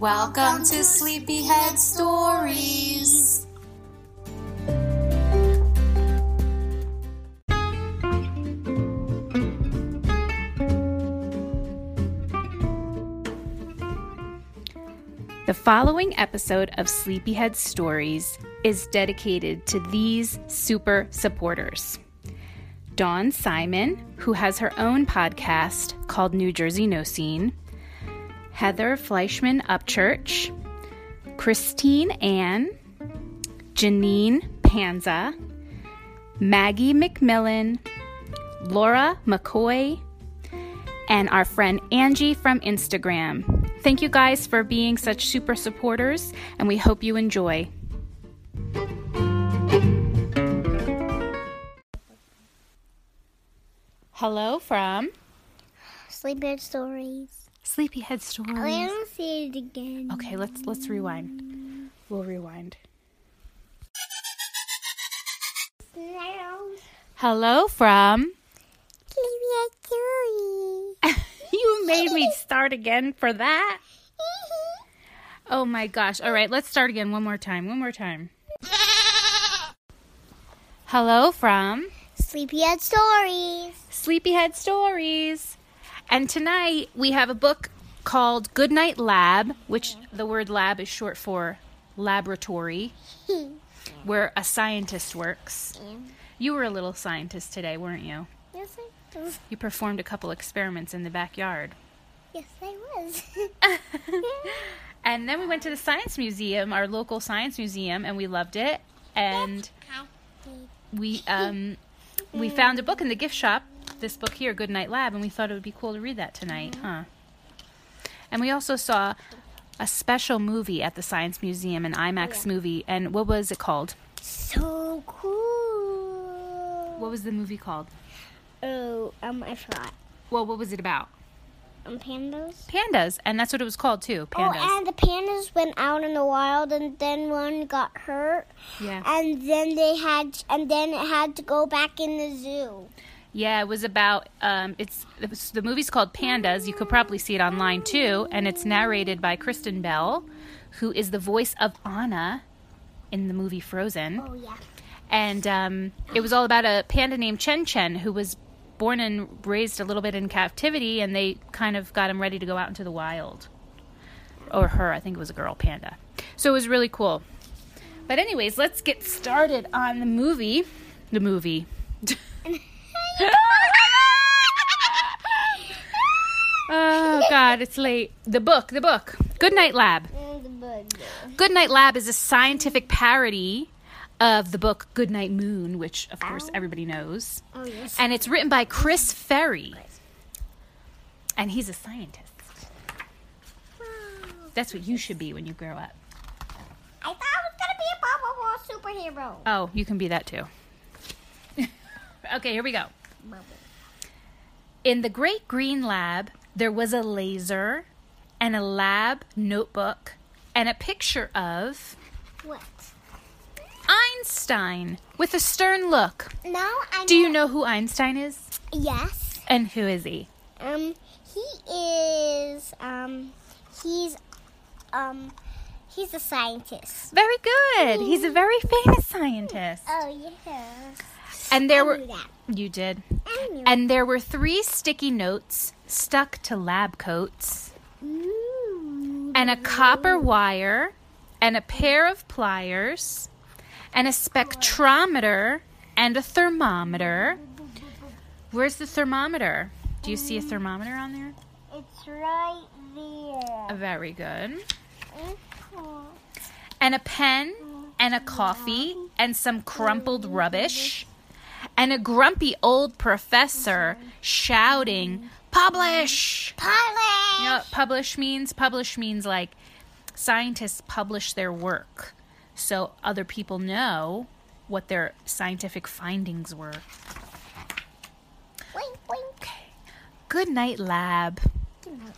Welcome to Sleepyhead Stories. The following episode of Sleepyhead Stories is dedicated to these super supporters. Dawn Simon, who has her own podcast called New Jersey No Scene, Heather Fleischman Upchurch, Christine Ann, Janine Panza, Maggie McMillan, Laura McCoy, and our friend Angie from Instagram. Thank you guys for being such super supporters, and we hope you enjoy. Hello from Sleepyhead Stories. Sleepyhead stories. I to see it again. Okay, let's let's rewind. We'll rewind. Hello from Sleepyhead Stories. You made me start again for that. Oh my gosh. All right, let's start again one more time. One more time. Hello from Sleepyhead Stories. Sleepyhead Stories. And tonight we have a book called Goodnight Lab, which the word lab is short for laboratory, where a scientist works. You were a little scientist today, weren't you? Yes, I was. You performed a couple experiments in the backyard. Yes, I was. And then we went to the science museum, our local science museum, and we loved it. And we um we found a book in the gift shop, this book here, Goodnight Lab, and we thought it would be cool to read that tonight, huh? And we also saw a special movie at the Science Museum, an IMAX movie, and what was it called? so cool. What was the movie called? Oh, um, I forgot. Well, what was it about? Um, pandas. Pandas, and that's what it was called too. Pandas. Oh, and the pandas went out in the wild, and then one got hurt, yeah. and then they had, and then it had to go back in the zoo. Yeah, it was about um, it's it the movie's called Pandas. You could probably see it online too, and it's narrated by Kristen Bell, who is the voice of Anna in the movie Frozen. Oh yeah. And um, it was all about a panda named Qian Qian who was born and raised a little bit in captivity, and they kind of got him ready to go out into the wild. Or her, I think it was a girl panda. So it was really cool. But anyways, let's get started on the movie. The movie. Oh God, it's late. The book, the book. Good Night Lab. Good Night Lab is a scientific parody of the book Good Night Moon, which of course oh. everybody knows. Oh yes. And it's written by Chris Ferrie. And he's a scientist. That's what you should be when you grow up. I thought I was gonna be a bubble superhero. Oh, you can be that too. okay, here we go. In the Great Green Lab, there was a laser and a lab notebook and a picture of What? Einstein with a stern look. Now I Do you know who Einstein is? Yes. And who is he? Um, he is um, he's um, he's a scientist. Very good. He's a very famous scientist. Oh yeah. And there were. You did. And there were three sticky notes stuck to lab coats Ooh. and a copper wire and a pair of pliers and a spectrometer and a thermometer. Where's the thermometer? Do you see a thermometer on there? It's right there. Very good. And a pen and a coffee and some crumpled rubbish and a grumpy old professor shouting, Publish! Polish. You know what publish means? Publish means like scientists publish their work. so other people know what their scientific findings were. Wink, wink. Good night, lab. Good night.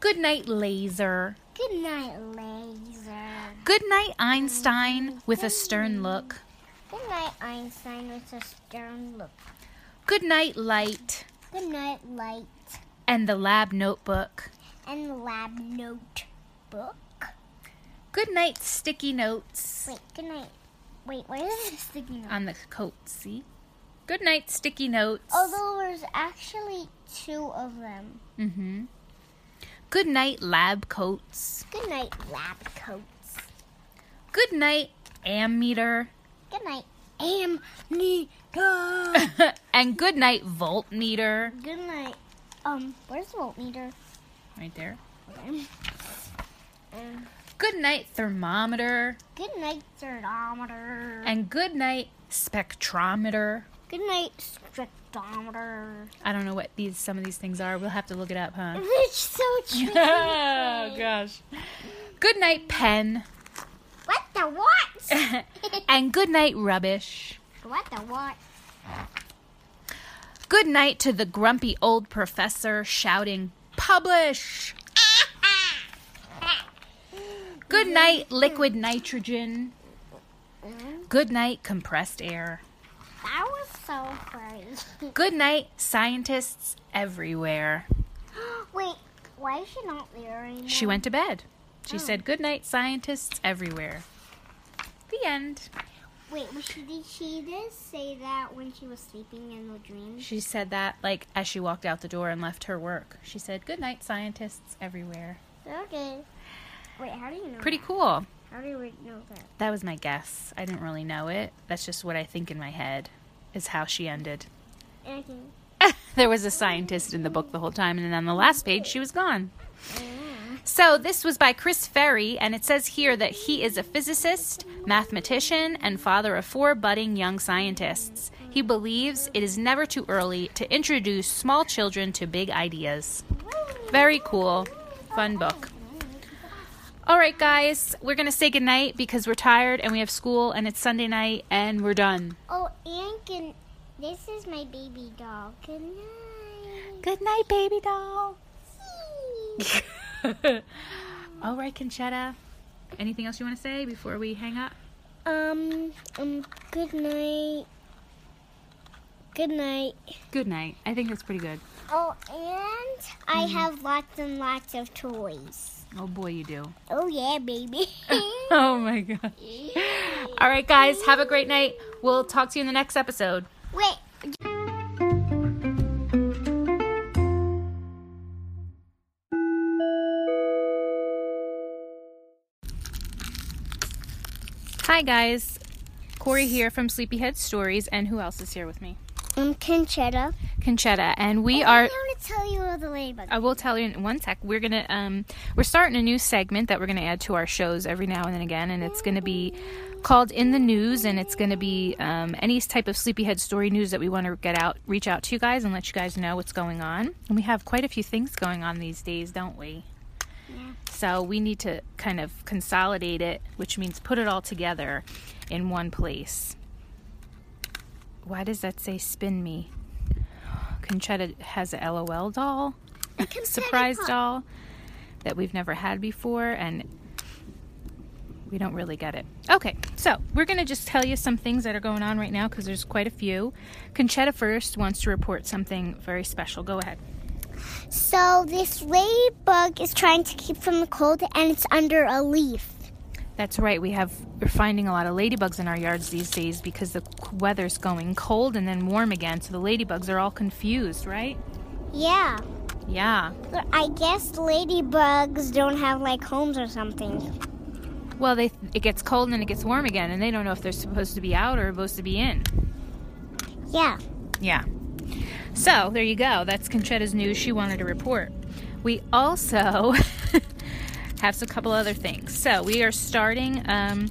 Good night, laser. Good night, laser. Good night, Einstein, with a stern look. Good night, Einstein with a stern look. Good night, light, Good night, light. and the lab notebook. And the lab notebook. Good night, sticky notes Wait, good night. Wait, where is the sticky note? on the coat. See? Good night, sticky notes. Although there's actually two of them. Mm-hmm. Good night, lab coats. Good night, lab coats. Good night, ammeter. Good night, ammeter. and good night, voltmeter. good night. Um, where's the voltmeter? Right there. Okay. Um, Good night, thermometer. good night, thermometer. And good night, spectrometer. good night, spectrometer. I don't know what these some of these things are. We'll have to look it up, huh? It's so tricky. oh gosh. Good night, pen. What the what? and good night, rubbish. what the what? Good night to the grumpy old professor shouting, Publish! Good night, liquid nitrogen. Good night, compressed air. That was so crazy. Good night, scientists everywhere. Wait, why is she not there anymore? She went to bed. She Oh. said, Good night, scientists everywhere. The end. Wait, was she, did she just say that when she was sleeping in the dream? She said that like as she walked out the door and left her work. She said, Good night, scientists everywhere. Okay. Wait, how do you know? Pretty that? cool. How do you know that? That was my guess. I didn't really know it. That's just what I think in my head, is how she ended. Okay. there was a scientist in the book the whole time, and then on the last page, she was gone. Oh. So, this was by Chris Ferrie, and it says here that he is a physicist, mathematician, and father of four budding young scientists. He believes it is never too early to introduce small children to big ideas. Very cool. Fun book. All right, guys, we're going to say goodnight because we're tired and we have school and it's Sunday night and we're done. Oh, and can, this is my baby doll. Good night. Good night, baby doll. All right, Conchetta. Anything else you want to say before we hang up? um, um, good night. Good night. Good night. I think that's pretty good. Oh, and I have lots and lots of toys. Oh boy, you do. Oh, yeah, baby. Oh my god. All right, guys, have a great night. We'll talk to you in the next episode. Wait. Hi, guys. Corey here from Sleepyhead Stories, and who else is here with me? I'm Conchetta. Conchetta, and we I are. want to tell you all the ladybug. I will tell you in one sec. We're gonna um, we're starting a new segment that we're gonna add to our shows every now and then again, and it's gonna be called in the news, and it's gonna be um, any type of sleepyhead story news that we want to get out, reach out to you guys, and let you guys know what's going on. And we have quite a few things going on these days, don't we? So we need to kind of consolidate it, which means put it all together in one place. Why does that say spin me? Conchetta has a LOL doll, surprise doll that we've never had before, and we don't really get it. Okay, so we're going to just tell you some things that are going on right now because there's quite a few. Conchetta first wants to report something very special. Go ahead. So this ladybug is trying to keep from the cold, and it's under a leaf. That's right. We have we're finding a lot of ladybugs in our yards these days because the weather's going cold and then warm again. So the ladybugs are all confused, right? Yeah. Yeah. I guess ladybugs don't have like homes or something. Well, they it gets cold and then it gets warm again, and they don't know if they're supposed to be out or supposed to be in. Yeah. Yeah. So there you go. That's Conchetta's news she wanted to report. We also have a couple other things. So we are starting um,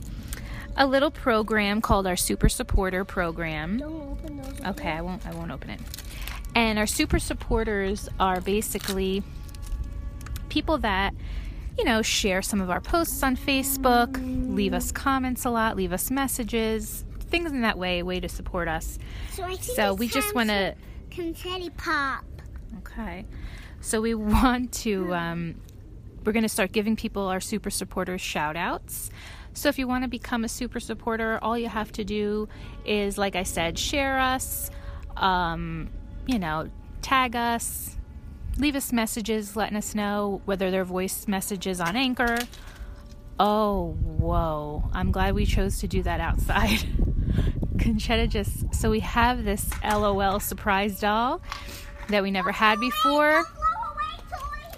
a little program called our Super Supporter Program. Don't open those. Okay, I won't. I won't open it. And our super supporters are basically people that you know, share some of our posts on Facebook, leave us comments a lot, leave us messages, things in that way, way to support us. So, so we just want to confetti pop. Okay. So we want to um, we're going to start giving people our super supporters shout outs. So if you want to become a super supporter, all you have to do is, like I said, share us, um, you know, tag us, leave us messages letting us know whether they're voice messages on Anchor. Oh, whoa. I'm glad we chose to do that outside. Conchetta just, so we have this LOL surprise doll that we never had before.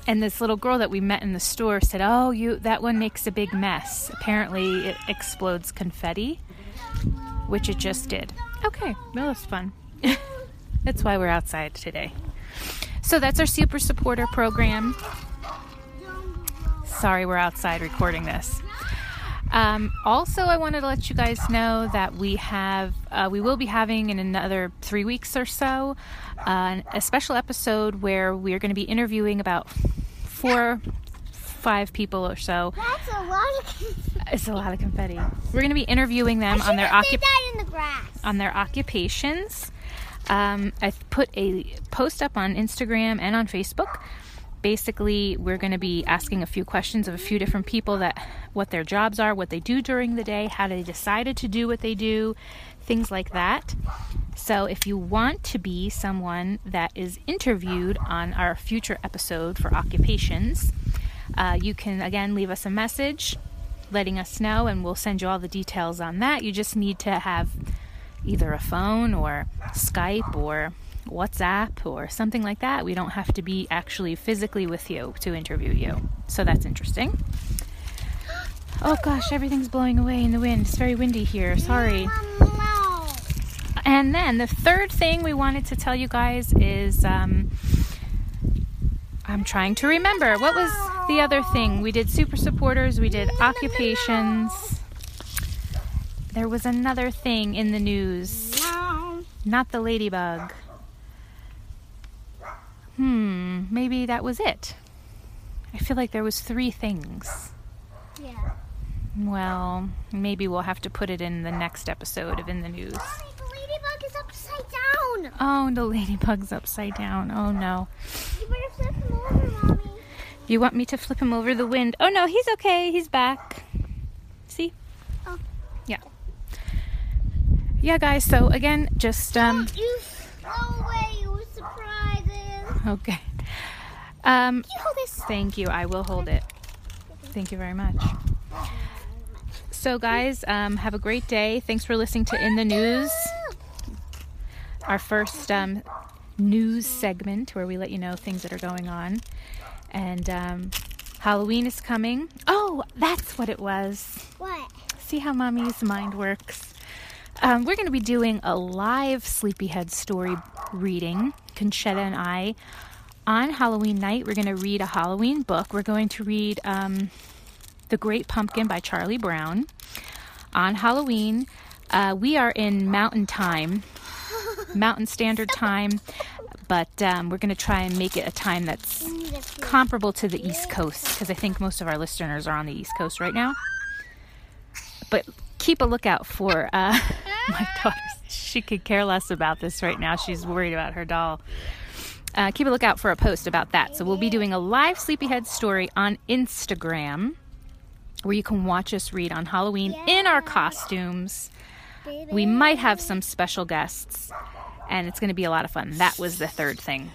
And this little girl that we met in the store said, "Oh, you that one makes a big mess. Apparently, it explodes confetti, which it just did." Okay, well, that's fun. that's why we're outside today. So that's our super supporter program. Sorry, we're outside recording this. Um, also, I wanted to let you guys know that we have, uh, we will be having in another three weeks or so, uh, a special episode where we are going to be interviewing about four, five people or so. That's a lot of confetti. It's a lot of confetti. We're going to be interviewing them on their occup- the on their occupations. Um, I put a post up on Instagram and on Facebook basically we're going to be asking a few questions of a few different people that what their jobs are what they do during the day how they decided to do what they do things like that. So if you want to be someone that is interviewed on our future episode for occupations uh, you can again leave us a message letting us know and we'll send you all the details on that. You just need to have either a phone or skype or WhatsApp or something like that. We don't have to be actually physically with you to interview you. So that's interesting. Oh gosh, everything's blowing away in the wind. It's very windy here. Sorry. And then the third thing we wanted to tell you guys is um, I'm trying to remember. What was the other thing? We did super supporters, we did occupations. There was another thing in the news. Not the ladybug. Hmm, maybe that was it. I feel like there was three things. Yeah. Well, maybe we'll have to put it in the next episode of In the News. Mommy, the ladybug is upside down. Oh, the ladybug's upside down. Oh no. You better flip him over, Mommy. You want me to flip him over the wind? Oh no, he's okay. He's back. See? Oh. Yeah. Yeah, guys. So again, just um. Don't Okay. Um, you hold this? Thank you. I will hold it. Thank you very much. So, guys, um, have a great day. Thanks for listening to In the News, our first um, news segment where we let you know things that are going on. And um, Halloween is coming. Oh, that's what it was. What? See how mommy's mind works. Um, we're going to be doing a live Sleepyhead story reading, Conchetta and I. On Halloween night, we're going to read a Halloween book. We're going to read um, The Great Pumpkin by Charlie Brown. On Halloween, uh, we are in Mountain Time, Mountain Standard Time, but um, we're going to try and make it a time that's comparable to the East Coast because I think most of our listeners are on the East Coast right now. But keep a lookout for uh, my daughter. She could care less about this right now. She's worried about her doll. Uh, keep a lookout for a post about that. So we'll be doing a live Sleepyhead story on Instagram where you can watch us read on Halloween in our costumes. We might have some special guests, and it's going to be a lot of fun. That was the third thing.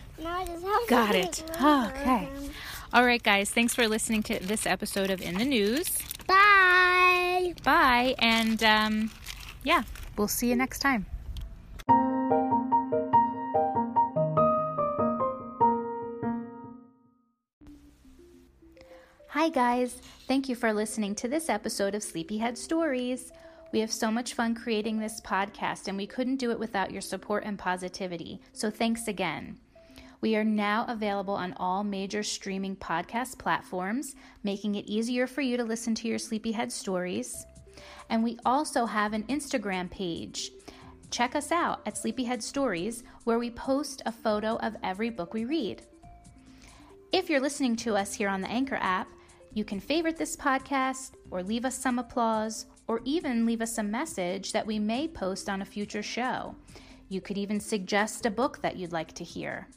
Got it. Okay. All right, guys. Thanks for listening to this episode of In the News. Bye. Bye. And um, yeah, we'll see you next time. Hi, guys. Thank you for listening to this episode of Sleepyhead Stories. We have so much fun creating this podcast, and we couldn't do it without your support and positivity. So, thanks again. We are now available on all major streaming podcast platforms, making it easier for you to listen to your sleepyhead stories. And we also have an Instagram page. Check us out at Sleepyhead Stories, where we post a photo of every book we read. If you're listening to us here on the Anchor app, You can favorite this podcast or leave us some applause or even leave us a message that we may post on a future show. You could even suggest a book that you'd like to hear.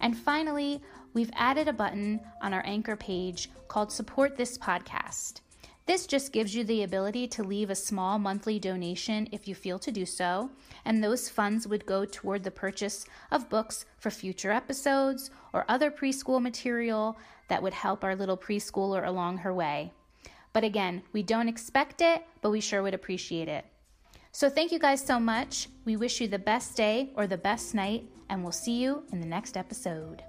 And finally, we've added a button on our anchor page called Support This Podcast. This just gives you the ability to leave a small monthly donation if you feel to do so, and those funds would go toward the purchase of books for future episodes or other preschool material that would help our little preschooler along her way. But again, we don't expect it, but we sure would appreciate it. So thank you guys so much. We wish you the best day or the best night, and we'll see you in the next episode.